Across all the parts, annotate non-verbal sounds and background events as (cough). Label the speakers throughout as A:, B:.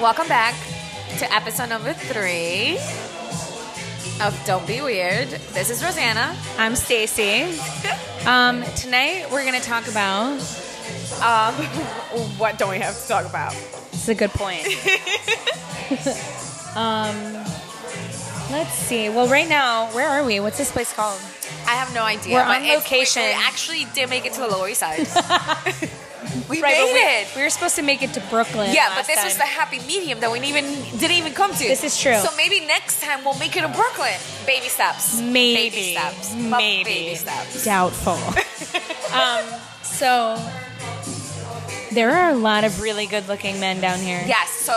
A: Welcome back to episode number three of Don't Be Weird. This is Rosanna.
B: I'm Stacy. (laughs) um, tonight we're gonna talk about.
A: Um, (laughs) what don't we have to talk about?
B: It's a good point. (laughs) um, let's see. Well, right now, where are we? What's this place called?
A: I have no idea.
B: We're on location.
A: We actually did make it to the Lower East Side. We
B: Right,
A: made
B: we,
A: it.
B: we were supposed to make it to Brooklyn.
A: Yeah, but this was the happy medium that we didn't even didn't even come to.
B: This is true.
A: So maybe next time we'll make it to Brooklyn. Baby steps.
B: Maybe.
A: Baby steps.
B: Maybe.
A: Baby steps.
B: doubtful. (laughs) um, so there are a lot of really good-looking men down here.
A: Yes. So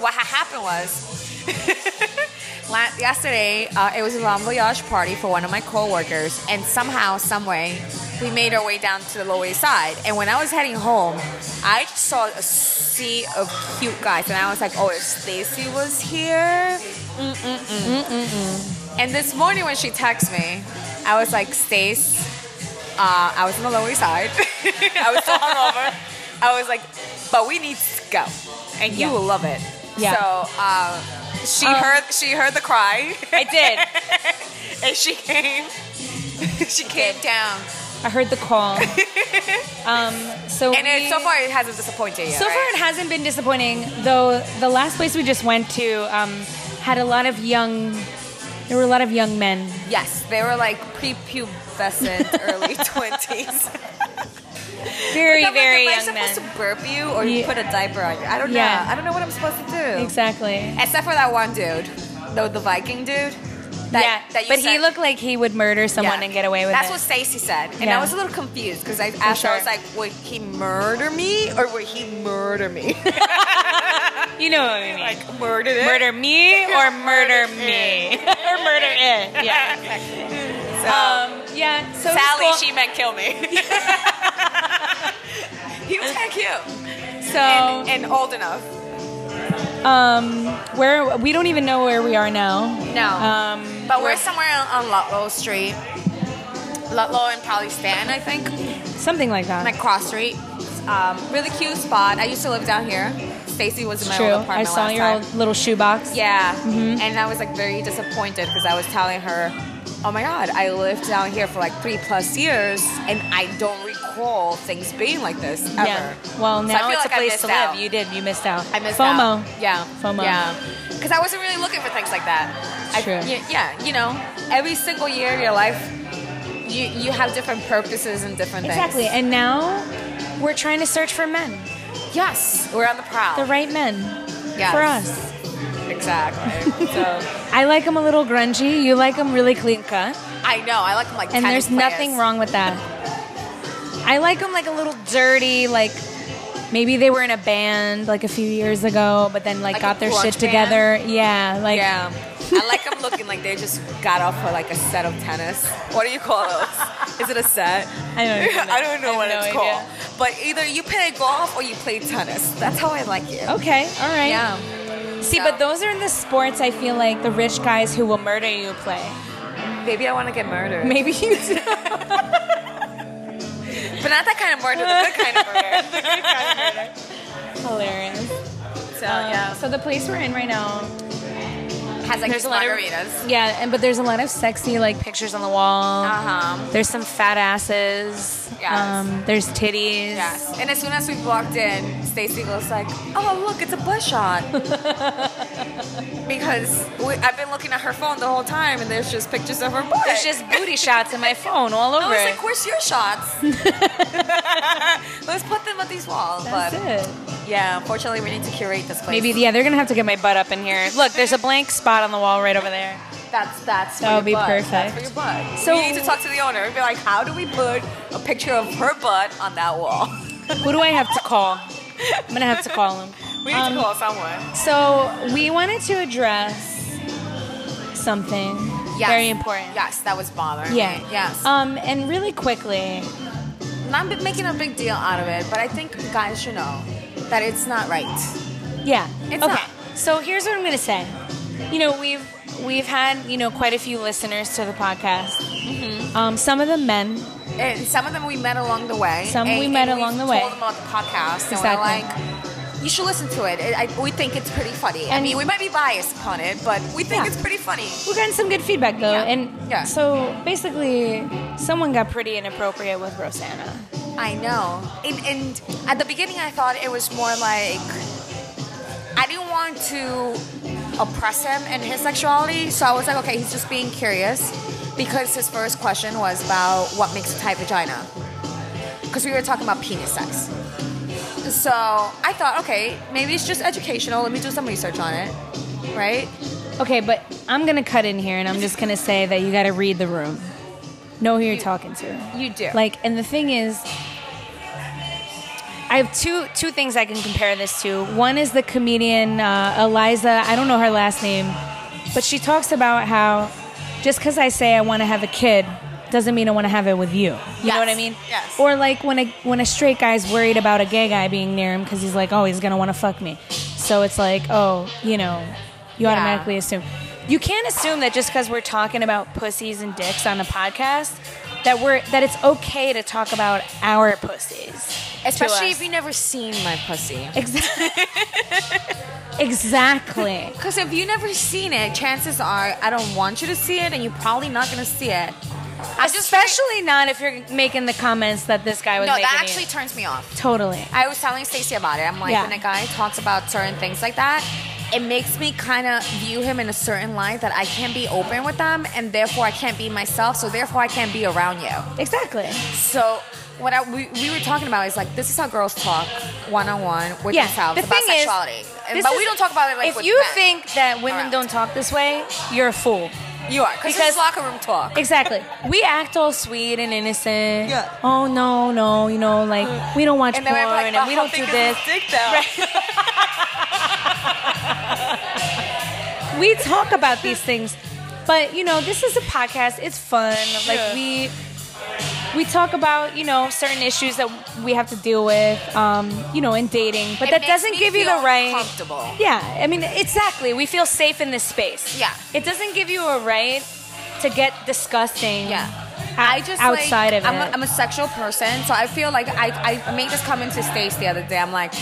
A: what ha- happened was (laughs) yesterday uh, it was a long Voyage party for one of my coworkers, and somehow, some way, we made our way down to the Lower East Side. And when I was heading home, I saw a sea of cute guys, and I was like, "Oh, if Stacy was here." Mm-mm-mm. And this morning when she texted me, I was like, "Stace." Uh, I was on the Lower East Side. (laughs) I was so hungover. I was like, but we need to go, and you
B: Yeah.
A: will love it.
B: Yeah.
A: So uh, she
B: Um,
A: heard she heard the cry,
B: I did. (laughs)
A: and she came. (laughs) she came down,
B: I heard the call. (laughs) Um, so
A: and it, so far it hasn't disappointed you.
B: So far, it hasn't been disappointing. Though the last place we just went to um, had a lot of young. There were a lot of young men.
A: yes, they were like prepubescent, early twenties.
B: Very,
A: like,
B: very
A: am I
B: young
A: supposed
B: men.
A: to burp you or
B: Yeah.
A: put a diaper on you? I don't know.
B: Yeah.
A: I don't know what I'm supposed to do.
B: Exactly.
A: Except for that one dude, the the Viking dude. That,
B: yeah,
A: that you
B: but he looked like he would murder someone
A: Yeah.
B: and get away with
A: That's
B: it.
A: That's what Stacy said, and
B: Yeah.
A: I was a little confused because I asked her, I was like, "Would he murder me or would he murder me? (laughs)
B: you know what I (laughs) mean?
A: like murder it?
B: murder me (laughs) or murder
A: Murder
B: me or murder it. Yeah.
A: So,
B: Um, yeah. So
A: Sally,
B: cool.
A: she meant kill me. he was kind of cute
B: so
A: and, and old enough.
B: um, where we don't even know where we are now.
A: No,
B: Um,
A: but we're somewhere on, on Ludlow Street, Ludlow and probably Stan, I think,
B: something like that.
A: like cross street. Um, really cute spot. I used to live down here. Stacy was in my
B: True.
A: old apartment
B: I saw your
A: time.
B: old little shoebox.
A: Yeah,
B: Mm-hmm.
A: and I was like very disappointed because I was telling her, "Oh my God, I lived down here for like three plus years, and I don't recall things being like this ever."
B: Yeah. Well, now
A: feel
B: it's
A: like
B: a
A: I
B: place to live.
A: out.
B: You did. You missed out.
A: I missed
B: FOMO.
A: out. Yeah,
B: FOMO.
A: Yeah, because I wasn't really looking for things like that. I,
B: True.
A: y- yeah, you know, every single year of your life, you you have different purposes and different
B: Exactly.
A: things. Exactly.
B: And now we're trying to search for men,
A: yes, we're on the prowl.
B: the right men
A: Yes.
B: for us.
A: Exactly. so
B: I like them a little grungy. You like them really clean cut.
A: I know I like them like
B: And there's nothing wrong with that. I like them like a little dirty, like maybe they were in a band like a few years ago, but then like,
A: Like
B: got their shit together. Yeah, like
A: Yeah. I like them looking like they just got off for like a set of tennis. What do you call those? Is it a set? (laughs) (laughs)
B: I don't know.
A: I don't know
B: I
A: what
B: have
A: it's
B: no
A: called. But either you play golf or you play tennis. That's how I like you.
B: Okay, all right.
A: Yeah.
B: See,
A: So-
B: but those are in the sports I feel like the rich guys who will murder you play.
A: Maybe I want to get murdered.
B: Maybe you do.
A: But not that kind of murder, the good kind of murder. (laughs)
B: Hilarious.
A: So,
B: Um,
A: yeah.
B: So the place we're in right now,
A: Has like
B: there's a lot of
A: margaritas.
B: yeah, and but there's a lot of sexy like pictures on the wall.
A: Uh-huh.
B: There's some fat asses.
A: Yes.
B: Um, there's titties.
A: Yes. And as soon as we walked in, Stacy goes like, "Oh, look, it's a butt shot." (laughs) because we, I've been looking at her phone the whole time, and there's just pictures of her butt.
B: There's just booty shots in my phone all over.
A: I
B: was
A: like, "Where's your shots?" (laughs) Let's put them on these walls.
B: That's
A: but
B: it.
A: yeah, unfortunately, we need to curate this place.
B: Maybe yeah, they're gonna have to get my butt up in here. Look, there's a blank spot on the wall right over there.
A: that's that's
B: That would be
A: butt. That's
B: perfect.
A: for your butt.
B: So-
A: So we need to talk to the owner and be like, "How do we put a picture of her butt on that wall?"
B: Who do I have to call? I'm gonna have to call him. (laughs)
A: we need
B: Um,
A: to call someone.
B: So we wanted to address something
A: Yes.
B: very important.
A: Yes, that was bothering
B: Yeah.
A: me. Yes.
B: Um, and really quickly,
A: not been making a big deal out of it, but I think guys should know that it's not right.
B: yeah.
A: It's
B: okay.
A: not.
B: So here's what I'm gonna say. You know, we've we've had you know quite a few listeners to the podcast.
A: Mm-hmm.
B: Um, some of them men.
A: And some of them we met along the way.
B: Some
A: and,
B: we met
A: and
B: along the way.
A: Told them about the podcast, and
B: Exactly.
A: we're like, you should listen to it. it I, we think it's pretty funny. I mean, we might be biased upon it, but we think
B: Yeah.
A: it's pretty funny.
B: We're getting some good feedback though,
A: Yeah.
B: and
A: Yeah.
B: so basically, someone got pretty inappropriate with Rosanna.
A: I know. And, and at the beginning, I thought it was more like I didn't want to oppress him in his sexuality, so I was like, okay, he's just being curious because his first question was about what makes a tight vagina. Because we were talking about penis sex. So I thought, okay, maybe it's just educational. Let me do some research on it, right?
B: Okay, but I'm gonna cut in here, and I'm just gonna say that you got to read the room, know who you're talking to.
A: You do.
B: Like, and the thing is, I have two two things I can compare this to. One is the comedian uh, Eliza. I don't know her last name, but she talks about how just because I say I want to have a kid doesn't mean I want to have it with you. You know what I mean?
A: yes.
B: Or like when a when a straight guy's worried about a gay guy being near him because he's like, oh, he's gonna want to fuck me. So it's like, oh, you know, you
A: Yeah.
B: automatically assume. You can't assume that just because we're talking about pussies and dicks on a podcast that we're that it's okay to talk about our pussies.
A: Especially if you've never seen my pussy. (laughs)
B: Exactly. (laughs) exactly.
A: Because if you never seen it, chances are I don't want you to see it, and you're probably not gonna see it. I just
B: Especially not if you're making the comments that this guy was
A: no,
B: making.
A: that actually
B: you.
A: turns me off.
B: totally.
A: I was telling Stacey about it. I'm like,
B: Yeah.
A: when a guy talks about certain things like that, it makes me kind of view him in a certain light that I can't be open with them, and therefore I can't be myself. So therefore I can't be around you.
B: Exactly.
A: So what I, we, we were talking about is like this is how girls talk one on one with
B: Yeah.
A: themselves
B: The
A: about
B: thing is,
A: sexuality, And-
B: This
A: but
B: is-
A: we don't talk about it like
B: if
A: with
B: you
A: men.
B: think that women
A: around.
B: don't talk this way, you're a fool.
A: You are because it's locker room talk.
B: Exactly. We act all sweet and innocent.
A: Yeah.
B: Oh no, no, you know, like we don't watch
A: And
B: porn
A: like,
B: and
A: "Oh,
B: we don't do this.
A: though?" (laughs)
B: we talk about these things, but you know, this is a podcast. It's fun. Like
A: Yeah.
B: we we talk about you know certain issues that we have to deal with, um, you know, in dating. But
A: It
B: that doesn't give you the right.
A: comfortable.
B: Yeah, I mean, exactly. We feel safe in this space.
A: Yeah.
B: it doesn't give you a right to get disgusting.
A: Yeah.
B: I
A: I just
B: outside
A: like,
B: of
A: I'm
B: it.
A: A, I'm a sexual person, so I feel like I, I made this comment to Stace the other day. I'm like,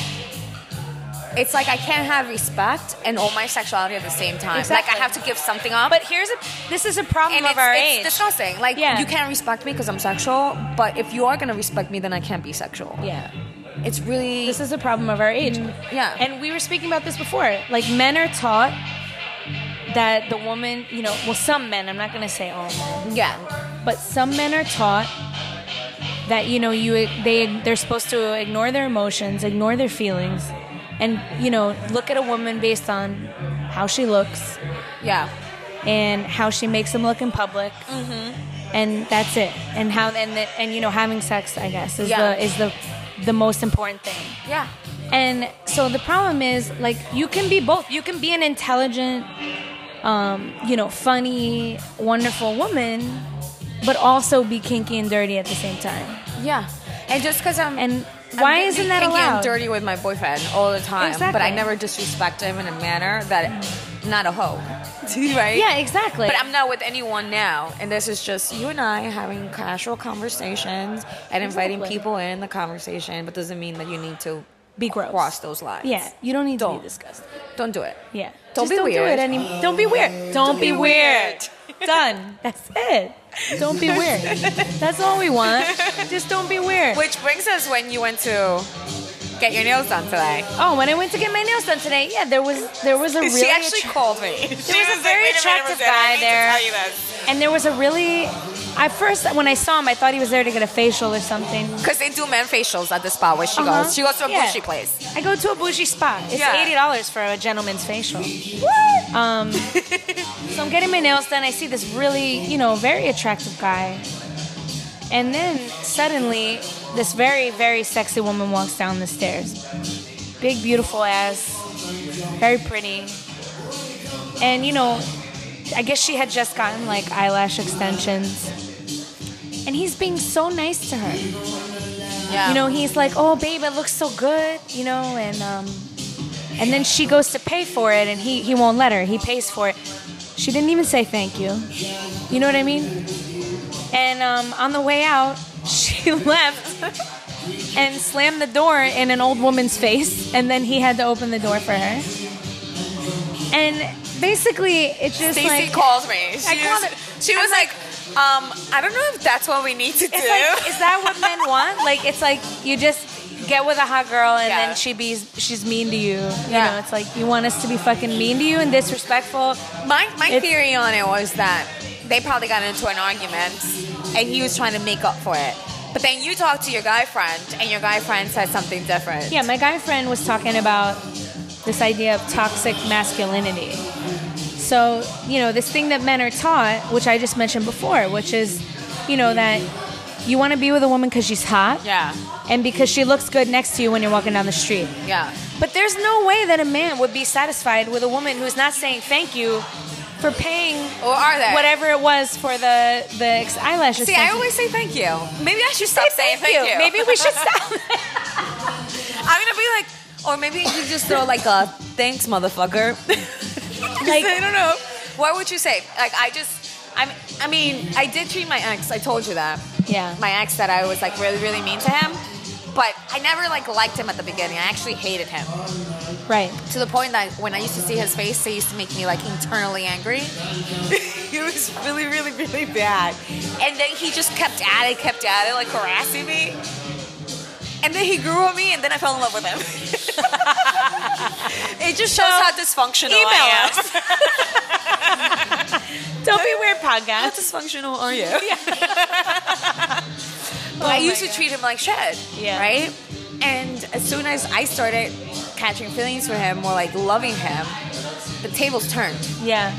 A: it's like I can't have respect and all my sexuality at the same time. Like I have to give something up.
B: But here's a this is a problem
A: and
B: of
A: it's,
B: our
A: it's
B: age.
A: disgusting. Like
B: Yeah.
A: you can't respect me because I'm sexual, but if you are gonna respect me, then I can't be sexual.
B: Yeah.
A: It's really
B: This is a problem of our age.
A: Mm, yeah.
B: And we were speaking about this before. Like men are taught that the woman, you know, well some men, I'm not going to say all men,
A: yeah.
B: but some men are taught that you know, you they they're supposed to ignore their emotions, ignore their feelings and you know, look at a woman based on how she looks
A: Yeah.
B: and how she makes them look in public. And that's it. And how and the, and you know, having sex, I guess, is
A: Yeah.
B: the is the the most important thing.
A: Yeah.
B: And so the problem is, like, you can be both. You can be an intelligent, um, you know, funny, wonderful woman, but also be kinky and dirty at the same time.
A: Yeah. And just because I'm
B: And
A: I'm
B: why
A: getting
B: isn't that allowed?
A: dirty with my boyfriend all the time, but I never disrespect him in a manner that not a hoe, (laughs) right?
B: Yeah, exactly.
A: But I'm not with anyone now, and this is just you and I having casual conversations and inviting
B: Exactly.
A: people in the conversation, but doesn't mean that you need to
B: be gross.
A: cross those lines.
B: Yeah, you don't need to
A: Don't.
B: be disgusting.
A: Don't do it.
B: Yeah,
A: Don't
B: Just
A: be
B: don't Do
A: weird.
B: it any- don't be weird. Don't, be,
A: be
B: weird. Done. That's it. Don't be weird. That's all we want. Just don't be weird.
A: Which brings us when you went to get your nails done today.
B: Oh, when I went to get my nails done today, yeah, there was there was a really
A: she actually
B: attra-
A: called me. There
B: was a very attractive guy there. and there was a really. At first, when I saw him, I thought he was there to get a facial or something.
A: Because they do men facials at the spot where she
B: Uh-huh.
A: goes. She goes to a
B: Yeah.
A: bougie place.
B: I go to a bougie spa. It's
A: Yeah.
B: eighty dollars for a gentleman's facial. Um, (laughs) so I'm getting my nails done. I see this really, you know, very attractive guy, and then suddenly, this very, very sexy woman walks down the stairs. Big, beautiful ass, very pretty, and you know, I guess she had just gotten like eyelash extensions, and he's being so nice to her.
A: Yeah.
B: You know, he's like, "Oh, babe, it looks so good," you know, and um, and then she goes to pay for it, and he he won't let her. He pays for it. She didn't even say thank you. You know what I mean? And um, on the way out, (laughs) she left and slammed the door in an old woman's face, and then he had to open the door for her. And basically, it's just
A: Stacy
B: like
A: calls me. She,
B: I called
A: was,
B: it-
A: she was like, um, I don't know if that's what we need to do.
B: Like, is that what men (laughs) want? Like, it's like you just get with a hot girl and
A: Yeah.
B: then she be she's mean to you. You
A: Yeah.
B: know, it's like you want us to be fucking mean to you and disrespectful.
A: My my
B: It's-
A: theory on it was that they probably got into an argument, and he was trying to make up for it. But then you talk to your guy friend, and your guy friend said something different.
B: Yeah, my guy friend was talking about this idea of toxic masculinity. So, you know, this thing that men are taught, which I just mentioned before, which is, you know, that you want to be with a woman because she's hot
A: Yeah.
B: and because she looks good next to you when you're walking down the street.
A: Yeah.
B: But there's no way that a man would be satisfied with a woman who's not saying thank you for paying
A: Or are they?
B: whatever it was for the the ex- eyelash
A: See, I always say thank you. Maybe I should stop saying
B: thank
A: thank you.
B: you. Maybe we should stop. (laughs)
A: I'm gonna be like, or maybe you just throw like a thanks, motherfucker. (laughs) like I don't know. What would you say? Like I just, I, I mean, I did treat my ex. I told you that.
B: Yeah.
A: My ex that I was like really, really mean to him, but I never like liked him at the beginning. I actually hated him
B: right.
A: to the point that when I used to see his face, it used to make me like internally angry. (laughs) it was really, really, really bad. And then he just kept at it, kept at it, like harassing me. And then he grew on me, and then I fell in love with him. (laughs) it just shows how dysfunctional
B: email
A: I am. (laughs)
B: Don't be weird, podcast.
A: How dysfunctional are you? But I
B: Oh my
A: used to
B: God.
A: treat him like shit.
B: Yeah.
A: Right? And as soon as I started catching feelings for him or like loving him, the tables turned.
B: Yeah.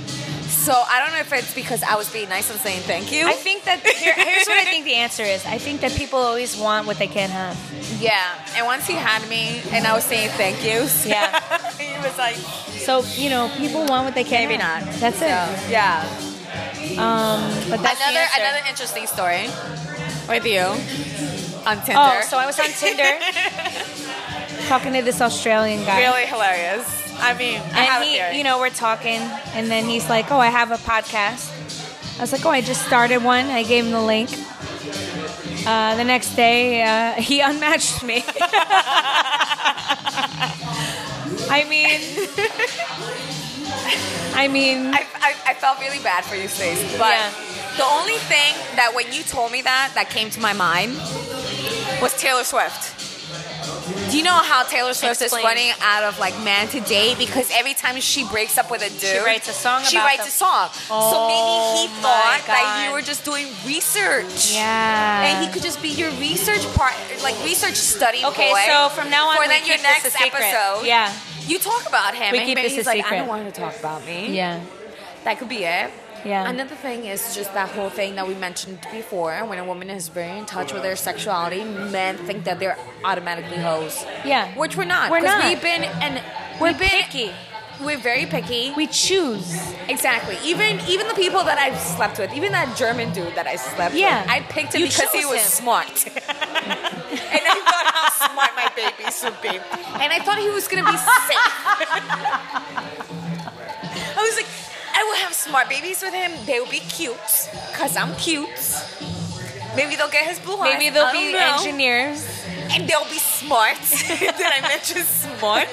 A: So I don't know if it's because I was being nice and saying thank you.
B: I think that here, here's what I think the answer is. I think that people always want what they can't have.
A: Yeah. And once he had me and I was saying thank you, (laughs)
B: Yeah.
A: he was like,
B: So you know, people want what they can't.
A: maybe not.
B: have. That's it.
A: Yeah.
B: Um, but that's
A: another another interesting story with you on Tinder.
B: Oh, so I was on Tinder (laughs) talking to this Australian guy.
A: really hilarious. I mean, I
B: and he, you know, we're talking, and then he's like, "Oh, I have a podcast." I was like, "Oh, I just started one." I gave him the link. Uh, the next day, uh, (laughs) he unmatched me. (laughs) I mean, (laughs) I mean,
A: I, I, I felt really bad for you, Stace. But
B: Yeah.
A: the only thing that when you told me that that came to my mind was Taylor Swift. Do you know how Taylor Swift
B: Explain.
A: is running out of like man to date because every time she breaks up with a dude, she
B: writes a song
A: She
B: about
A: writes a song. so
B: Oh
A: maybe he oh
B: my
A: thought that you were just doing research.
B: yeah.
A: And he could just be your research part, like research study
B: Okay,
A: boy.
B: so from now on,
A: for then your next episode,
B: Yeah.
A: you talk about him.
B: We
A: and
B: keep
A: maybe
B: this a
A: he's like, I don't want to talk about me.
B: Yeah.
A: That could be it.
B: Yeah.
A: Another thing is just that whole thing that we mentioned before. When a woman is very in touch with their sexuality, men think that they're automatically hoes.
B: Yeah.
A: Which we're not.
B: We're not.
A: We've been and
B: We're
A: we've been,
B: picky.
A: We're very picky.
B: We choose.
A: Exactly. Even even the people that I've slept with, even that German dude that I slept
B: Yeah.
A: with, I picked him
B: You
A: because he was
B: him.
A: smart. (laughs) and I thought how smart my babies would be. And I thought he was gonna be safe. (laughs) smart babies with him. They will be cute, cause I'm cute. Maybe they'll get his blue eyes.
B: Maybe they'll be
A: know.
B: engineers.
A: and they'll be smart. (laughs) Did I mention smart?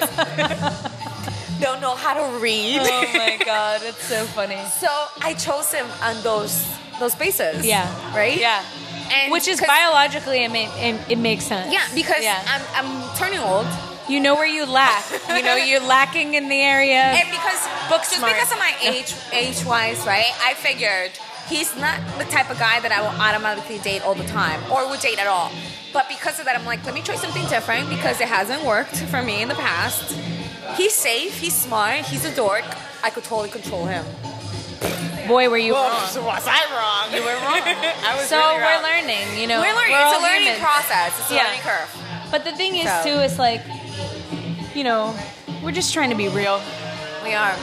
A: they'll know how to read.
B: Oh my god, it's so funny.
A: So I chose him on those those bases.
B: Yeah.
A: Right.
B: Yeah.
A: And
B: Which is biologically, it, ma- it, it makes sense.
A: Yeah, because
B: Yeah.
A: I'm I'm turning old,
B: you know where you lack. You know (laughs) you're lacking in the area.
A: and because
B: Book
A: just
B: smart.
A: because of my age age wise, right? I figured he's not the type of guy that I will automatically date all the time or would date at all. But because of that, I'm like, let me try something different because it hasn't worked for me in the past. He's safe. He's smart. He's a dork. I could totally control him.
B: Boy, were you wrong.
A: was I wrong? You were wrong. (laughs) I was wrong.
B: So
A: really
B: we're learning. You know,
A: We're learning.
B: We're
A: it's a learning
B: humans.
A: process. It's a
B: Yeah.
A: learning curve.
B: But the thing is,
A: So-
B: too, is like, you know, we're just trying to be real.
A: We are.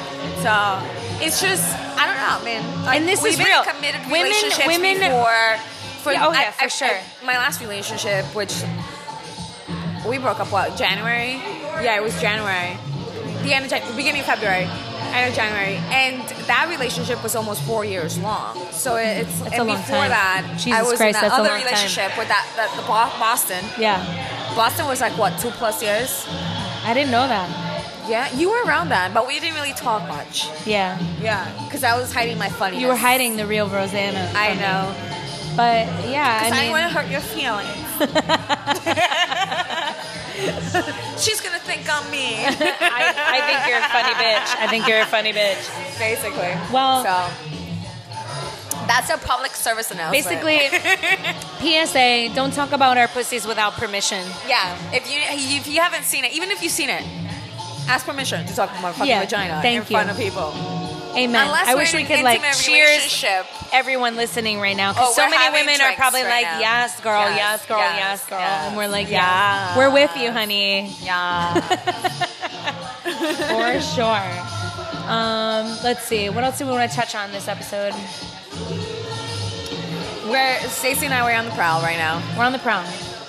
A: So uh, it's just I don't know, man. Like,
B: And this
A: we've
B: is
A: been
B: real.
A: in committed
B: Women-
A: relationships
B: women-
A: before. For,
B: Yeah, oh,
A: I-
B: yeah, for
A: I-
B: sure.
A: I- my last relationship, which we broke up, what January? Yeah, it was January. The end of Jan- beginning of February. end of January, and that relationship was almost four years long. So it's
B: That's
A: and
B: a long
A: before
B: time.
A: that, I was
B: Christ,
A: in that other
B: long time.
A: relationship with that, that the Boston.
B: Yeah.
A: Boston was like what two plus years.
B: I didn't know that.
A: Yeah, you were around then, but we didn't really talk much.
B: Yeah.
A: Yeah, because I was hiding my funny.
B: You were hiding the real Rosanna.
A: I
B: me.
A: know.
B: But yeah,
A: I,
B: I
A: didn't want to hurt your feelings. (laughs) (laughs) She's gonna think I'm me.
B: I, I think you're a funny bitch. I think you're a funny bitch.
A: Basically.
B: Well-
A: so that's a public service announcement.
B: Basically, (laughs) PSA: Don't talk about our pussies without permission.
A: yeah. If you if you haven't seen it, even if you've seen it, ask permission to talk about my fucking
B: Yeah,
A: vagina in
B: you.
A: front of people.
B: Amen.
A: Unless
B: I wish we could like cheers everyone listening right now because
A: Oh,
B: so many women are probably
A: right
B: like,
A: now.
B: "Yes, girl. Yes,
A: Yes,
B: girl.
A: yes,
B: Yes, girl,"
A: yes,
B: and we're like. "Yeah, we're with you, honey,
A: Yeah. (laughs)
B: for sure." Um, let's see. What else do we want to touch on this episode?
A: We're Stacey and I were on the prowl right now,
B: We're on the prowl,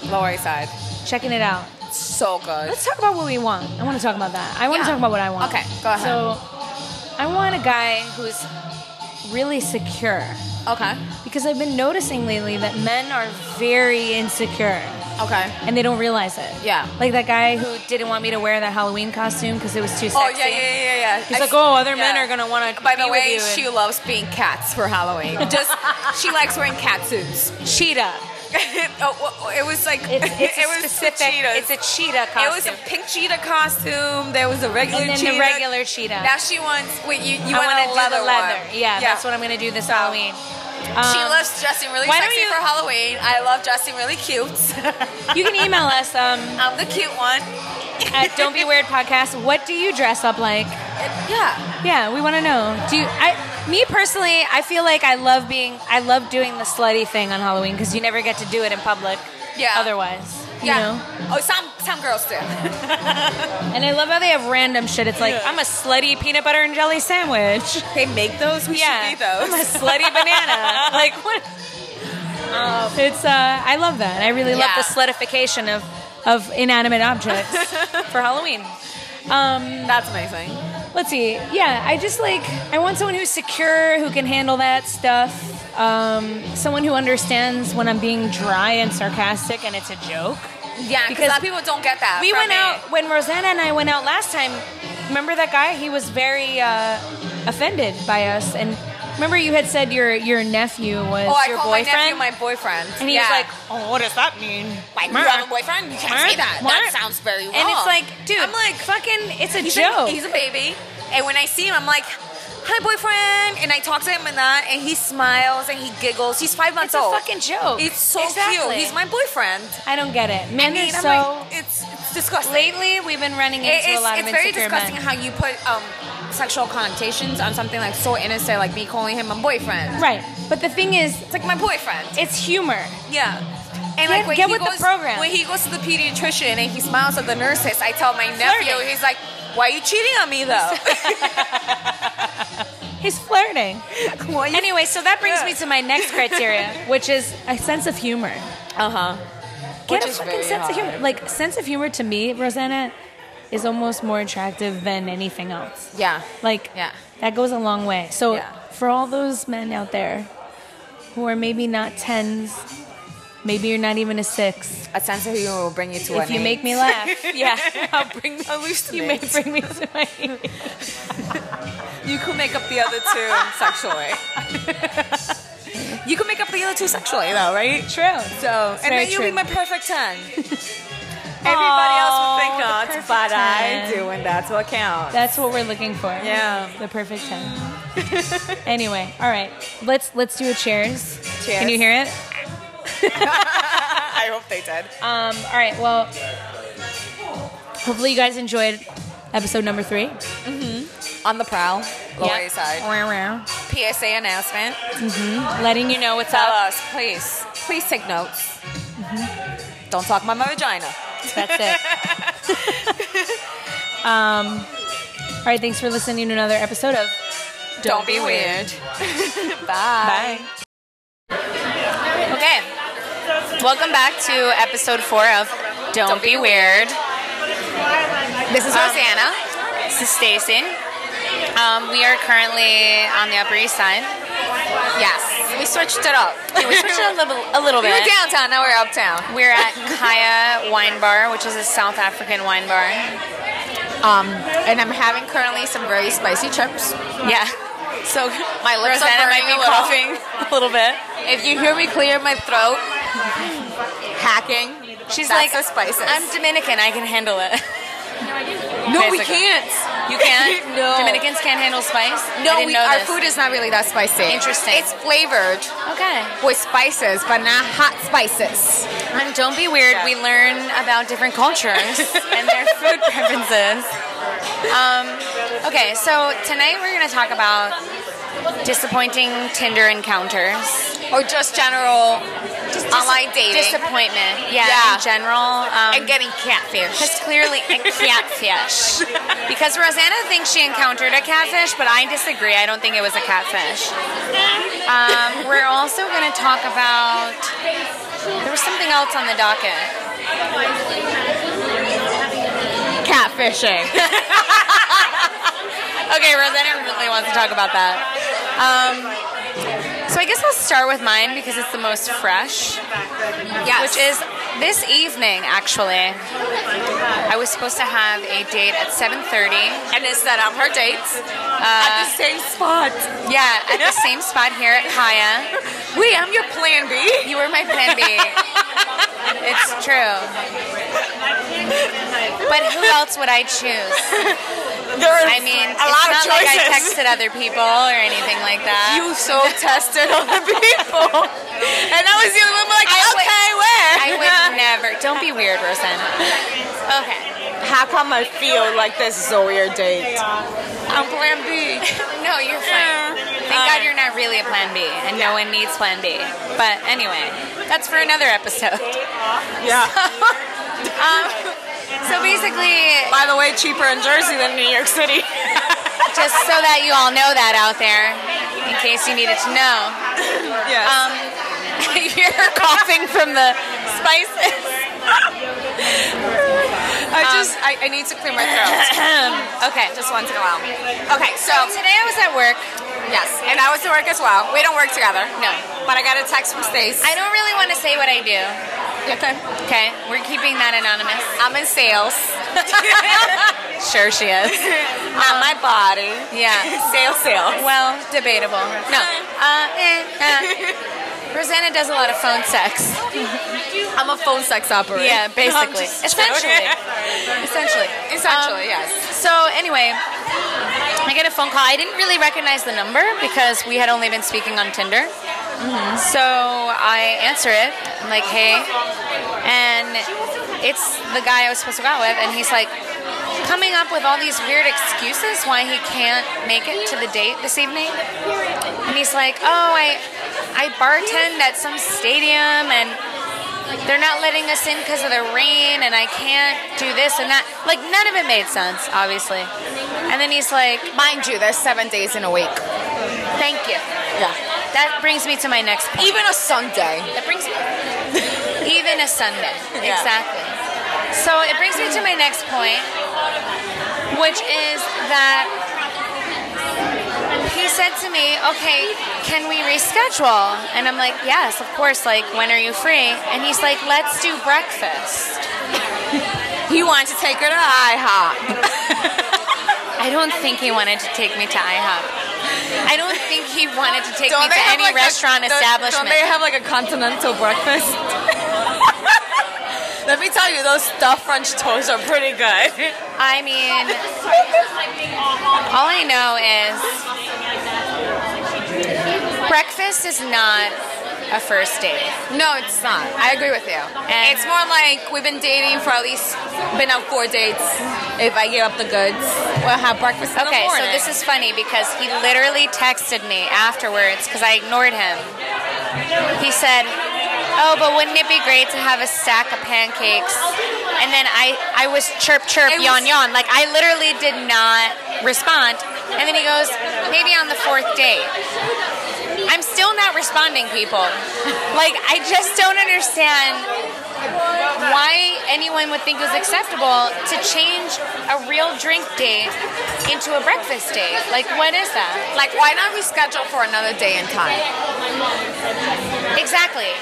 A: Lower East Side.
B: checking it out.
A: So good.
B: Let's talk about what we want. I want to talk about that. I want
A: Yeah.
B: to talk about what I want.
A: Okay, go ahead.
B: So, I want a guy who's really secure
A: Okay.
B: because I've been noticing lately that men are very insecure
A: Okay.
B: and they don't realize it.
A: Yeah.
B: Like that guy who didn't want me to wear that Halloween costume because it was too oh, sexy.
A: Oh yeah, yeah, yeah, yeah.
B: He's
A: I-
B: like, oh, other men are gonna want to.
A: By the way, she
B: you.
A: loves being cats for Halloween. Just she likes wearing cat suits.
B: Cheetah. (laughs)
A: oh, it was like
B: It's, (laughs) it's
A: it was
B: specific.
A: cheetahs.
B: It's a cheetah costume.
A: It was a pink cheetah costume. There was a regular
B: and then
A: cheetah.
B: the regular cheetah.
A: Now she wants. Wait, you you
B: I
A: want
B: want
A: a leather
B: the leather.
A: one?
B: Yeah, that's what I'm gonna do this
A: So,
B: Halloween.
A: She
B: Um,
A: loves dressing really sexy
B: you-
A: for Halloween. I love dressing really cute. (laughs)
B: You can email us um, (laughs)
A: I'm the cute one.
B: at Don't Be Weird Podcast. What do you dress up like?
A: Yeah.
B: Yeah, we want to know. Do you? I, me personally, I feel like I love being. I love doing the slutty thing on Halloween because you never get to do it in public.
A: Yeah.
B: Otherwise,
A: Yeah.
B: know.
A: Oh, some some girls do. (laughs)
B: And I love how they have random shit. It's like I'm a slutty peanut butter and jelly sandwich.
A: They make those. We
B: yeah,
A: should be those.
B: I'm a slutty (laughs) banana. like what? it's. Uh, I love that. I really love the slutification of of inanimate objects (laughs) for Halloween. Um,
A: That's amazing.
B: Let's see. Yeah, I just like I want someone who's secure, who can handle that stuff. Um, someone who understands when I'm being dry and sarcastic and it's a joke.
A: Yeah, because
B: Because
A: a lot of people don't get that.
B: We went out when Rosanna and I went out last time. Remember that guy? He was very uh, offended by us. And remember you had said your your nephew was
A: Oh, I
B: your
A: call
B: boyfriend,
A: my nephew my boyfriend.
B: and he
A: yeah.
B: was like, "Oh, what does that mean?"
A: Like,
B: Mer.
A: you have a boyfriend? You can't say that. That sounds very wrong.
B: And it's like, dude,
A: I'm like,
B: fucking, it's a
A: he's
B: joke.
A: A, he's a baby. And when I see him, I'm like, hi, boyfriend. And I talk to him and that, and he smiles and he giggles. He's five months
B: it's a
A: old.
B: fucking joke.
A: It's so
B: Exactly.
A: cute. He's my boyfriend.
B: I don't get it. Men
A: I mean,
B: are so.
A: like, it's, it's disgusting.
B: lately, we've been running into
A: It-
B: a lot
A: it's
B: of
A: it's very disgusting
B: men.
A: how you put um, sexual connotations on something like so innocent, like me calling him my boyfriend.
B: Right, but the thing is,
A: It's like my boyfriend.
B: it's humor.
A: Yeah. And
B: Get-
A: like when
B: get
A: he
B: with the
A: goes,
B: program.
A: when he goes to the pediatrician and he smiles at the nurses, I tell my nephew, he's like, "Why are you cheating on me though?" (laughs)
B: He's flirting.
A: You-
B: Anyway, so that brings
A: Yeah.
B: me (laughs) to my next criteria, which is a sense of humor.
A: uh huh.
B: Get
A: Which
B: a fucking sense of humor. Like sense of humor to me, Rosanna, is almost more attractive than anything else.
A: Yeah.
B: Like
A: Yeah.
B: that goes a long way. So
A: Yeah.
B: for all those men out there who are maybe not tens, maybe you're not even a six.
A: A sense of humor will bring you to
B: If
A: an
B: you
A: eight.
B: make me laugh, (laughs) yeah, I'll bring
A: At least
B: you may bring me to my.
A: You could make up the other two sexually. you could make up the other two sexually, though, right?
B: True.
A: So, and
B: very
A: then you'll be my perfect ten. Everybody else will think not, but I do, and that's what counts.
B: That's what we're looking for.
A: Yeah.
B: The perfect ten. (laughs) anyway, all right. Let's let's do a cheers.
A: Cheers.
B: Can you hear it? (laughs)
A: I hope they did.
B: Um, all right. Well, hopefully you guys enjoyed episode number three. Mhm.
A: On the prowl, Lower
B: Yeah.
A: East Side.
B: Wow.
A: PSA announcement. Mhm.
B: Letting you know what's
A: Tell
B: up.
A: us, please. Please take notes. Mhm. Don't talk about my vagina.
B: That's it. (laughs) um, all right. Thanks for listening to another episode of
A: Don't, be weird. (laughs) Bye.
B: Okay. Welcome back to episode four of Don't, Be, Weird.
A: This is
B: Um,
A: Rosanna.
B: This is Stacy. Um, we are currently on the Upper East Side.
A: Yes, we switched it up.
B: We switched it a little, a little bit.
A: We were downtown, now we're uptown.
B: We're at Kaia Wine Bar, which is a South African wine bar.
A: Um, and I'm having currently some very spicy chips.
B: Yeah. So
A: My lips
B: Rosanna
A: are
B: might be
A: a
B: coughing a little bit.
A: If you hear me clear my throat, hacking.
B: She's like,
A: the spices.
B: I'm Dominican. I can handle it.
A: no, we can't.
B: You can't. (laughs)
A: No.
B: Dominicans can't handle spice.
A: No, we, our food is not really that spicy.
B: Interesting.
A: It's flavored
B: Okay.
A: with spices, but not hot spices.
B: And don't be weird.
A: Yeah.
B: We learn about different cultures (laughs) and their food preferences. Um, okay, so tonight we're going to talk about disappointing Tinder encounters.
A: Or just general online dating.
B: Disappointment. Yeah,
A: Yeah.
B: in general. Um,
A: and getting catfish.
B: Because (laughs) clearly, a catfish. because Rosanna thinks she encountered a catfish, but I disagree. I don't think it was a catfish. Um, we're also going to talk about. There was something else on the docket.
A: catfishing. (laughs)
B: Okay, Rosanna really wants to talk about that. Um, so I guess I'll start with mine because it's the most fresh.
A: yes.
B: which is this evening actually i was supposed to have a date at 7.30
A: and is set up her dates at the same spot.
B: yeah at the (laughs) same spot here at Kaia
A: Wait, I'm your plan B.
B: you were my plan b it's true but who else would i choose (laughs)
A: There's
B: i mean
A: a
B: it's
A: lot
B: not
A: of
B: like i texted other people or anything like that
A: You so tested other people, and I was the only one like,
B: I would-
A: okay, where?
B: i would never don't be weird rosanna okay
C: How come I feel like this is a weird date?
A: I'm plan B.
B: No, you're fine. Thank God you're not really a plan B, and no one needs plan B. But anyway, that's for another episode.
C: Yeah. (laughs)
B: Um, so basically,
C: By the way, cheaper in Jersey than New York City. (laughs)
B: just so that you all know that out there, in case you needed to know,
C: yes.
B: um, (laughs) you're coughing from the spices. (laughs)
A: I just, I, I need to clear my throat. (clears throat)
B: okay.
A: just once in a while. Okay, so
B: Today I was at work.
A: yes, and I was at work as well. We don't work together.
B: No.
A: But I got a text from Stace.
B: I don't really want to say what I do.
A: Okay.
B: Okay, we're keeping that anonymous.
A: I'm in sales. (laughs)
B: Sure, she is.
C: Not my body.
B: Yeah. (laughs)
C: Sale, sale.
B: Well, debatable. No. Uh, eh, uh. Rosanna does a lot of phone sex.
A: I'm a phone sex operator.
B: Yeah, (laughs) basically. Essentially. Essentially.
A: Essentially,
B: Um,
A: yes.
B: So anyway, I get a phone call. I didn't really recognize the number because we had only been speaking on Tinder. So I answer it. I'm like, hey. And it's the guy I was supposed to go out with, and he's like coming up with all these weird excuses why he can't make it to the date this evening. And he's like, oh, I, I bartend at some stadium and they're not letting us in because of the rain and I can't do this and that. Like, none of it made sense, obviously. And then he's like,
A: Mind you, there's seven days in a week.
B: thank you. That brings me to my next point.
A: Even a Sunday.
B: That brings me. (laughs) Even a Sunday.
A: Yeah.
B: Exactly. So it brings me to my next point, which is that he said to me, okay, can we reschedule? And I'm like, yes, of course. Like, when are you free? And he's like, let's do breakfast. (laughs)
A: He wanted to take her to IHOP. (laughs)
B: I don't think he wanted to take me to IHOP. I don't think he wanted to take me
A: Don't
B: to any
A: like
B: restaurant
A: don't-
B: establishment.
A: Don't they have like a continental breakfast? (laughs) Let me tell you, those stuffed French toasts are pretty good.
B: I mean, all I know is breakfast is not a first date.
A: No, it's not. I agree with you.
B: And-
A: it's more like we've been dating for at least been out four dates. If I give up the goods, we'll have breakfast
B: Okay, so this is funny because he literally texted me afterwards because I ignored him. He said, "Oh, but wouldn't it be great to have a stack of pancakes?" And then I, I was chirp chirp
A: It
B: yawn
A: was-
B: yawn like I literally did not respond. And then he goes, "Maybe on the fourth date." Still not responding, people. Like I just don't understand why anyone would think it was acceptable to change a real drink date into a breakfast date. Like, what is that?
A: Like, why not reschedule for another day and time?
B: Exactly.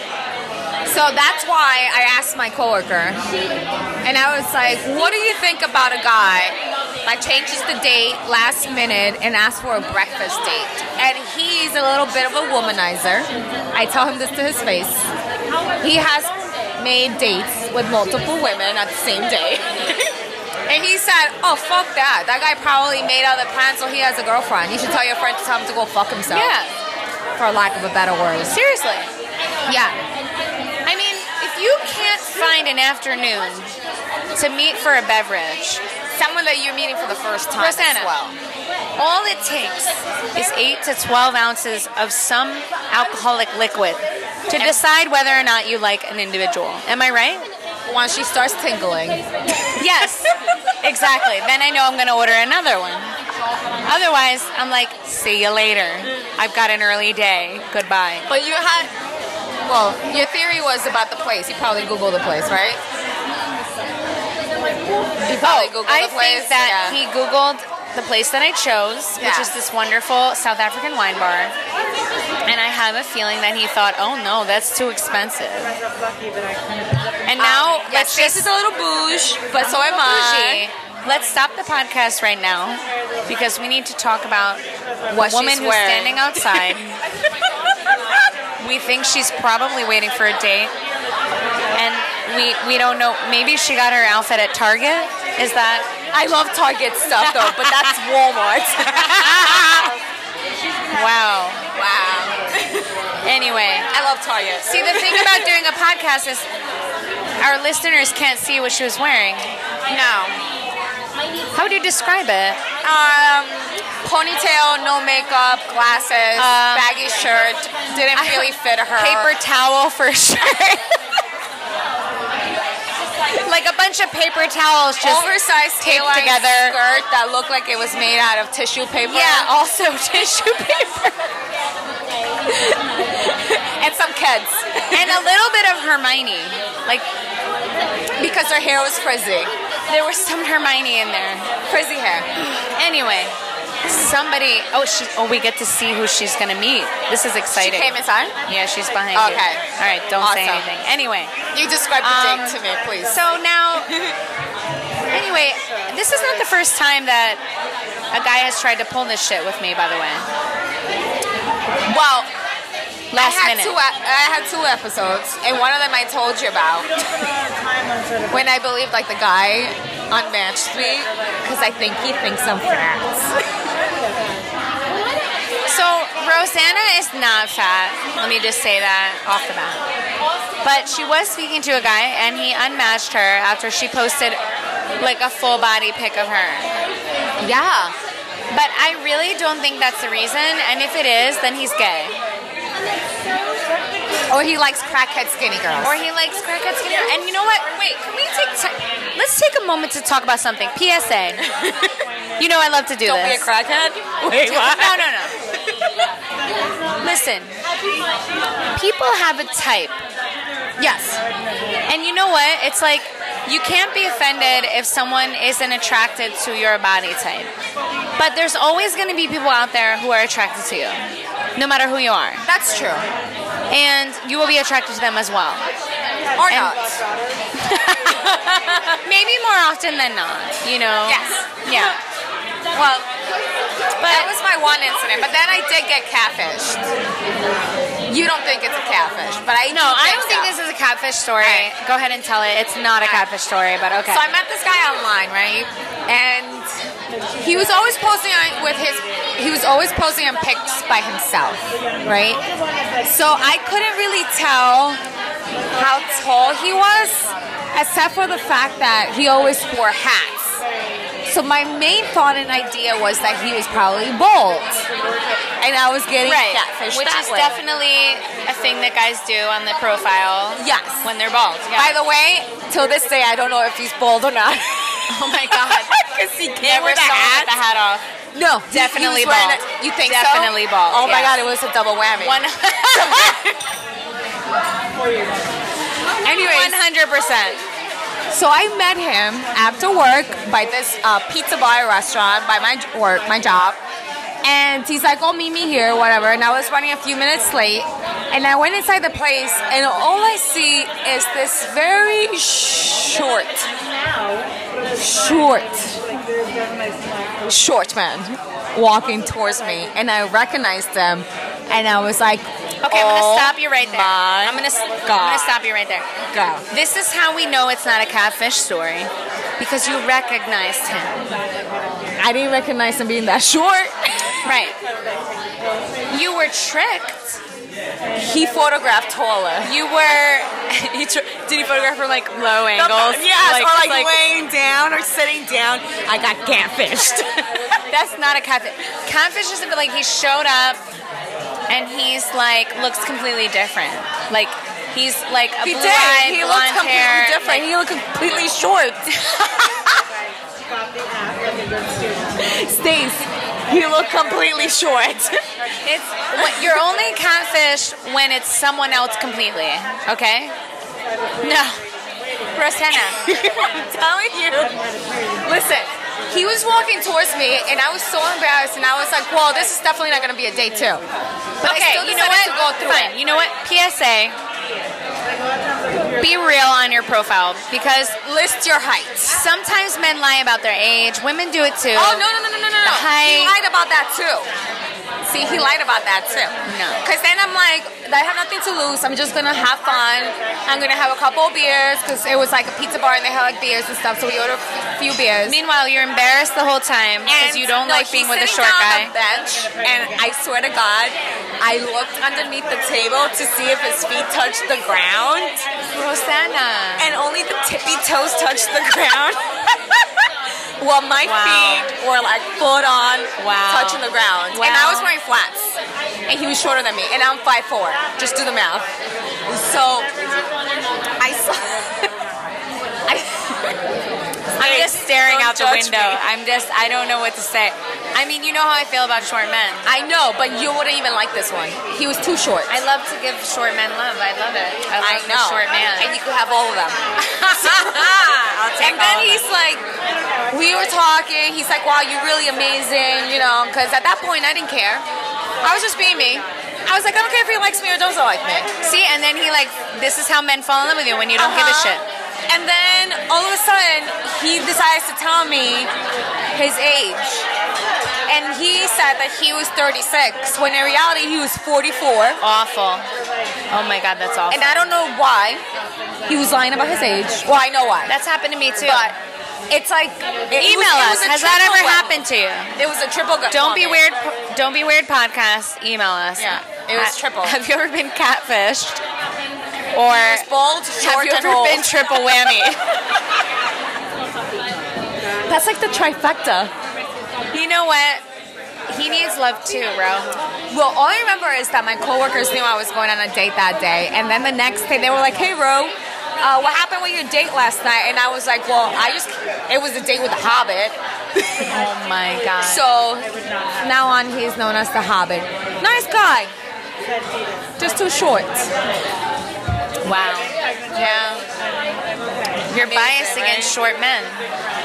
A: So that's why I asked my coworker, and I was like, "What do you think about a guy that changes the date last minute and asks for a breakfast date?" And he's a little bit of a womanizer. I tell him this to his face. He has made dates with multiple women at the same day. (laughs) And he said, "Oh fuck that! That guy probably made other plans, so he has a girlfriend. You should tell your friend to tell him to go fuck himself."
B: Yeah.
A: For lack of a better word.
B: Seriously.
A: Yeah.
B: I mean, if you can't find an afternoon to meet for a beverage,
A: Someone that you're meeting for the first time
B: Rosanna.
A: as well.
B: all it takes is 8 to 12 ounces of some alcoholic liquid to decide whether or not you like an individual. Am I right?
A: Once she starts tingling.
B: Yes, exactly. Then I know I'm going to order another one. Otherwise, I'm like, see you later. I've got an early day. Goodbye.
A: But you had, well, your theory was about the place. You probably Googled the place, right? You probably Googled
B: Oh, I
A: the place.
B: think that
A: yeah.
B: he Googled the place that I chose, which is this wonderful South African wine bar. And I have a feeling that he thought, oh no, that's too expensive. And now,
A: Um,
B: let's
A: yes,
B: just
A: is a little bouge, but so am I.
B: bougie. Let's stop the podcast right now because we need to talk about
A: What
B: woman who's
A: wearing.
B: standing outside. (laughs) we think she's probably waiting for a date, we we don't know. Maybe she got her outfit at Target. Is that?
A: I love Target stuff though, but that's (laughs) Walmart.
B: Wow.
A: wow.
B: Anyway,
A: I love Target.
B: see the thing about doing a podcast is our listeners can't see what she was wearing.
A: No.
B: How would you describe it?
A: Um, ponytail, no makeup, glasses,
B: Um,
A: baggy shirt. Didn't really fit her.
B: Paper towel for (laughs) sure. (laughs) like a bunch of paper towels just
A: oversized
B: taped
A: tape
B: together.
A: skirt that looked like it was made out of tissue paper.
B: Yeah, also (laughs) tissue paper. (laughs)
A: and some kids
B: and a little bit of Hermione. Like
A: because her hair was frizzy,
B: there was some Hermione in there.
A: frizzy hair.
B: Anyway, somebody oh she oh we get to see who she's gonna meet. This is exciting.
A: She came inside.
B: yeah, she's behind you. All right, don't say anything. Anyway,
A: You describe the
B: Um,
A: date to me, please.
B: so now anyway, this is not the first time that a guy has tried to pull this shit with me, by the way.
A: well,
B: Last
A: I had
B: minute.
A: two. I had two episodes, and one of them I told you about when I believed like the guy unmatched me because I think he thinks I'm fat.
B: So Rosanna is not fat. Let me just say that off the bat. But she was speaking to a guy, and he unmatched her after she posted like a full body pic of her.
A: Yeah.
B: But I really don't think that's the reason. And if it is, then he's gay.
A: Or he likes crackhead skinny girls.
B: Or he likes crackhead skinny. girls. And you know what? Wait, can we take ti let's take a moment to talk about something. PSA. (laughs) you know I love to do
A: Don't be a
B: this.
A: crackhead.
C: Wait, (laughs) what?
B: No, no, no. (laughs) Listen, people have a type.
A: Yes.
B: And you know what? It's like you can't be offended if someone isn't attracted to your body type. But there's always going to be people out there who are attracted to you, no matter who you are.
A: That's true.
B: And you will be attracted to them as well.
A: Or
B: And-
A: not. (laughs)
B: Maybe more often than not, you know?
A: Yes.
B: Yeah.
A: Well,
B: But
A: that was my one incident, but then I did get catfished. You don't think it's a catfish, but I
B: no, I don't
A: so.
B: think this is a catfish story.
A: Right.
B: Go ahead and tell it. It's not a catfish story, but okay.
A: So I met this guy online, right? And he was always posting on with his he was always posting on pics by himself, right? So I couldn't really tell how tall he was, except for the fact that he always wore hats. So my main thought and idea was that he was probably bald, and I was getting
B: right.
A: catfished
B: Which is
A: way.
B: definitely a thing that guys do on the profile.
A: Yes.
B: When they're bald. Yeah.
A: By the way, till this day, I don't know if he's bald or not. (laughs)
B: oh my god. (laughs)
A: Because he came
B: Never saw him
A: hat.
B: the hat off.
A: No,
B: Definitely bald.
A: a- you think
B: Definitely
A: so?
B: bald,
A: Oh my god, it was a double whammy.
B: One. (laughs)
A: Anyways,
B: 100%.
A: So I met him after work by this uh, pizza bar restaurant by my work, my job. And he's like, "Oh, meet me here, whatever." And I was running a few minutes late, and I went inside the place, and all I see is this very short, short, short man walking towards me, and I recognized him, and I was like,
B: Okay, I'm
A: "Oh
B: gonna stop you right there. I'm gonna, I'm gonna stop you right there.
A: Go.
B: This is how we know it's not a catfish story, because you recognized him.
A: I didn't recognize him being that short.
B: Right. You were tricked.
A: He photographed taller.
B: You were. (laughs) he tr- did he photograph from like low angles?
A: Yes, or like,
B: just
A: laying down or sitting down. I got catfished. (laughs)
B: That's not a catfish. Catfish is like he showed up and he's like looks completely different. Like he's like a
A: he
B: blue
A: did.
B: eyed,
A: He looked
B: blonde
A: completely
B: hair.
A: different. he looked completely short. (laughs) Stace, he looked completely short.
B: It's you're only catfish when it's someone else completely. Okay? No, Rosanna. (laughs)
A: I'm telling you. Listen, he was walking towards me, and I was so embarrassed, and I was like, "Well, this is definitely not going to be a date too." But I
B: okay,
A: still
B: you know what?
A: to go through
B: Fine.
A: it.
B: You know what? PSA. Be real on your profile because
A: List your height.
B: sometimes men lie about their age. Women do it too.
A: Oh no no no no no no!
B: The
A: no. He lied about that too. See, he lied about that too.
B: No.
A: Because then I'm like, I have nothing to lose. I'm just gonna have fun. I'm gonna have a couple of beers because it was like a pizza bar and they had like beers and stuff. So we ordered a few beers.
B: Meanwhile, you're embarrassed the whole time because you don't
A: no,
B: like being with a short guy.
A: On the bench, and I swear to God, I looked underneath the table to see if his feet touched the ground,
B: Rosanna.
A: and only the tippy toes touched the (laughs) ground. Well, my
B: Wow.
A: feet were like foot on,
B: Wow.
A: touching the ground, and I was wearing flats, and he was shorter than me, and I'm 5'4". Just do the math. So I saw. (laughs) I, (laughs)
B: I'm just staring out the window.
A: me.
B: I'm just, I don't know what to say. I mean, you know how I feel about short men.
A: I know, but you wouldn't even like this one. He was too short.
B: I love to give short men love. I love it. I
A: I
B: love
A: know.
B: short man.
A: And you could have all of them. (laughs)
B: I'll take
A: and then
B: all of
A: he's
B: them.
A: like, we were talking. He's like, wow, you're really amazing, you know, because at that point I didn't care. I was just being me. I was like, I don't care if he likes me or doesn't like me.
B: See, and then he like, this is how men fall in love with you when you don't give a
A: Uh-huh.
B: shit.
A: And then all of a sudden, he decides to tell me his age. And he said that he was 36, when in reality he was 44.
B: Awful. Oh my god, that's awful.
A: And I don't know why he was lying about his age. Well, I know why.
B: That's happened to me too.
A: but it's like it
B: Email
A: was-
B: us.
A: it was a
B: Has that ever
A: go.
B: happened to you?
A: It was a triple go.
B: Don't be
A: moment.
B: weird. Don't be weird. Podcast. Email us.
A: Yeah, it was
B: Ha-
A: triple. (laughs)
B: Have you ever been catfished? Or
A: Bold,
B: have you ever
A: old.
B: been triple whammy? (laughs)
A: That's like the trifecta.
B: you know what? He needs love too, bro.
A: Well, all I remember is that my coworkers knew I was going on a date that day, and then the next day they were like, "Hey, Ro, uh, what happened with your date last night?" And I was like, "Well, I just it was a date with the Hobbit."
B: Oh my god.
A: So now on, he's known as the Hobbit. Nice guy, just too short.
B: wow. Yeah. You're biased
A: Amazing,
B: against short men.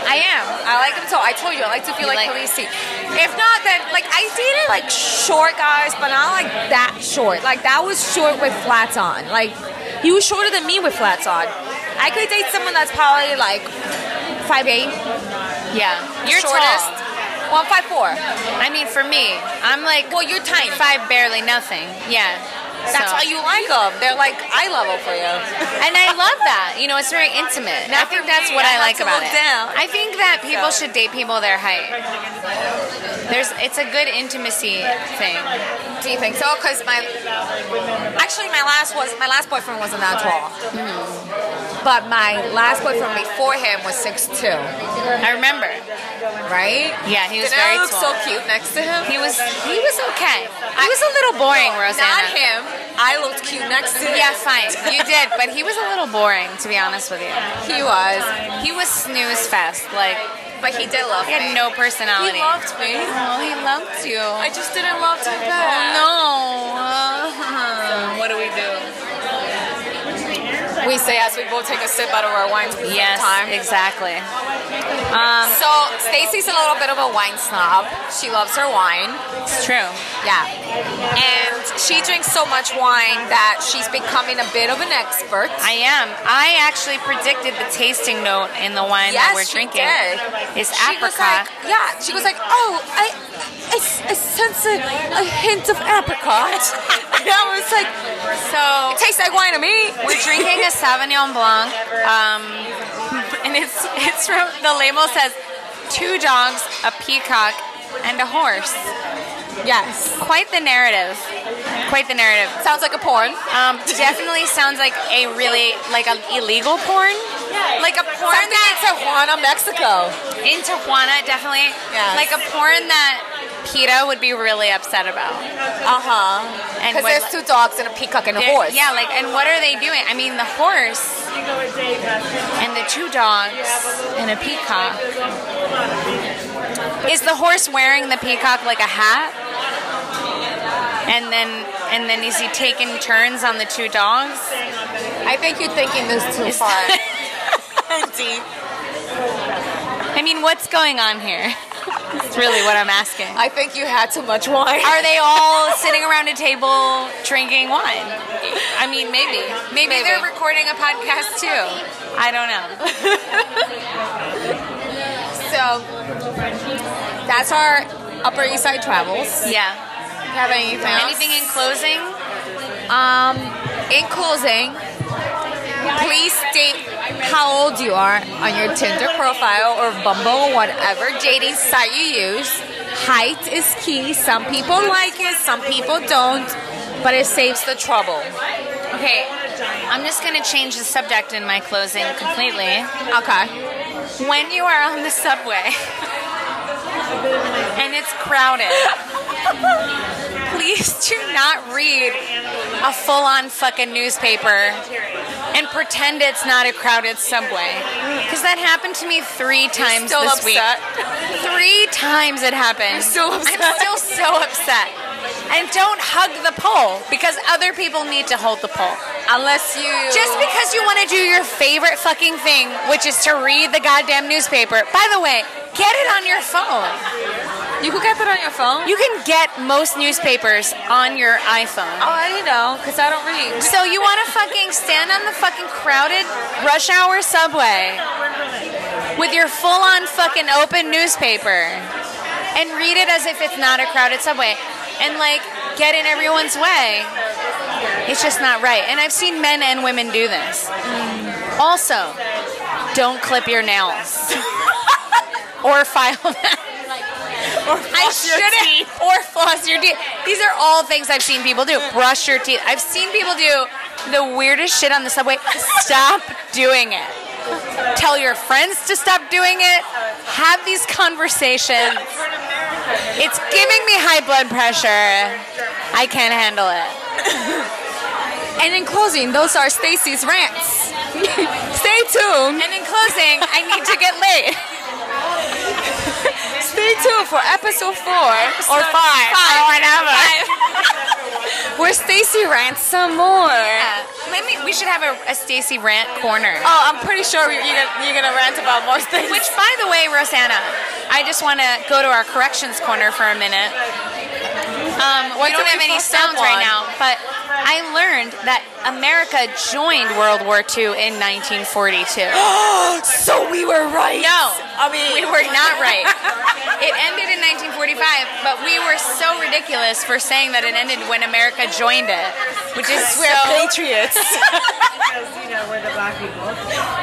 A: I am. I like them so. I told you, I like to feel
B: You
A: like,
B: like-
A: Khaleesi. If not, then like I dated like short guys, but not like that short. Like that was short with flats on. Like he was shorter than me with flats on. I could date someone that's probably like five eight.
B: Yeah. You're
A: shortest.
B: tall.
A: Well, I'm five four.
B: I mean, for me, I'm like
A: Well, you're tiny.
B: five, barely nothing. Yeah.
A: That's
B: So-
A: why you like them. They're like eye level for you.
B: And I love that. You know, it's very intimate.
A: Not
B: I think that's
A: me.
B: what
A: I
B: I, like about it.
A: down.
B: I think that people
A: So-
B: should date people their height. There's, it's a good intimacy thing.
A: Do you think so? Because my actually my last was my last boyfriend wasn't that tall, hmm. but my last boyfriend before him was six two.
B: I remember.
A: Right?
B: Yeah, he was
A: Didn't
B: very
A: I look
B: tall.
A: so cute next to him?
B: He was, he was okay. He was a little boring,
A: No,
B: Rosanna.
A: Not him. I looked cute next to him.
B: Yeah, fine. You did, but he was a little boring, to be honest with you.
A: He was,
B: He was snooze fest. Like,
A: but he did love
B: he had
A: me.
B: no personality.
A: He loved me.
B: Oh, he loved you.
A: I just didn't love him back.
B: Oh, no. Uh, (laughs) what do we do?
A: We say as we both take a sip out of our wines the
B: Yes,
A: time.
B: exactly.
A: Um, so Stacy's a little bit of a wine snob. She loves her wine.
B: It's true.
A: Yeah. And she drinks so much wine that she's becoming a bit of an expert.
B: I am. I actually predicted the tasting note in the wine that we're drinking.
A: did.
B: It's apricot.
A: like, yeah, she was like, oh, I, I, I sense a, a hint of apricot. (laughs) and I was like,
B: so
A: it tastes like wine to me.
B: We're drinking a Sauvignon Blanc, um, and it's it's from the label says two dogs, a peacock, and a horse.
A: Yes.
B: Quite the narrative. Quite the narrative.
A: Sounds like a porn.
B: Um, definitely sounds like a really like an illegal porn, like a porn
A: Something
B: that
A: in Tijuana, Mexico.
B: in Tijuana definitely,
A: Yes.
B: like a porn that PETA would be really upset about.
A: Uh-huh.
B: And
A: Because there's two dogs and a peacock and a horse.
B: Yeah, like, and what are they doing? I mean, the horse and the two dogs and a peacock. Is the horse wearing the peacock like a hat? And then, and then is he taking turns on the two dogs?
A: I think you're thinking this too
B: Is-
A: far. (laughs)
B: I mean, what's going on here? (laughs) That's really what I'm asking.
A: I think you had too much wine.
B: Are they all sitting around a table drinking wine? I mean, maybe. Maybe,
A: Maybe.
B: they're recording a podcast too. I don't know. (laughs)
A: So that's our Upper East Side travels.
B: Yeah.
A: Have anything else?
B: Anything in closing?
A: Um, in closing, please state how old you are on your Tinder profile or Bumble whatever dating site you use. Height is key. Some people like it, some people don't, but it saves the trouble.
B: Okay, I'm just going to change the subject in my closing completely.
A: Okay.
B: When you are on the subway (laughs) and it's crowded, (laughs) please do not read a full on fucking newspaper and pretend it's not a crowded subway. Because that happened to me three times this
A: upset?
B: week. Three times it happened.
A: You're still upset?
B: I'm still so upset. And don't hug the pole because other people need to hold the pole.
A: Unless you
B: Just because you want to do your favorite fucking thing, which is to read the goddamn newspaper. By the way, get it on your phone.
A: You could get that on your phone.
B: You can get most newspapers on your iPhone.
A: oh, I didn't know because I don't read.
B: So you want to fucking stand on the fucking crowded rush hour subway with your full-on fucking open newspaper and read it as if it's not a crowded subway and like get in everyone's way. It's just not right. And I've seen men and women do this. Also, don't clip your nails (laughs) or file them. I
A: floss your
B: shouldn't. Or floss your teeth. These are all things I've seen people do. Brush your teeth. I've seen people do the weirdest shit on the subway. Stop doing it. Tell your friends to stop doing it. Have these conversations. It's giving me high blood pressure. I can't handle it. (laughs)
A: And in closing, those are Stacy's rants. (laughs) Stay tuned.
B: And in closing, I need to get laid.
A: Stay tuned for episode four or five,
B: Five.
A: or whatever.
B: Five. (laughs)
A: Where Stacy rants some more.
B: Yeah. Let me, we should have a, a Stacy rant corner.
A: Oh, I'm pretty sure you're gonna, you're gonna rant about more things.
B: Which, by the way, Rosanna, I just want to go to our corrections corner for a minute. Um, we don't have any sounds right now, but I learned that America joined World War II in 1942. (gasps)
A: so we were right.
B: No,
A: I mean
B: we were not right. It ended in 1945, but we were so ridiculous for saying that it ended when America joined it, which is
A: We're
B: so.
A: patriots.
D: Because, (laughs) you know, we're the black people.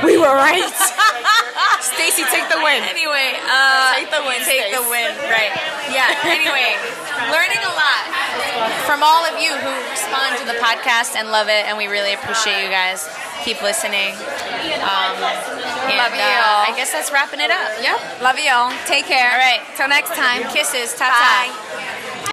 A: we were right. Stacy, take the win.
B: Anyway, uh,
A: Take the win,
B: Take the win, right? Yeah. Anyway, learning a lot from all of you who respond to the podcast and love it, and we really appreciate you guys. Keep listening. Um,
A: Love you
B: uh,
A: all.
B: I guess that's wrapping it up.
A: Yep. Love you all. Take care.
B: All right.
A: Till next time.
B: Kisses. Ta ta.
A: Bye.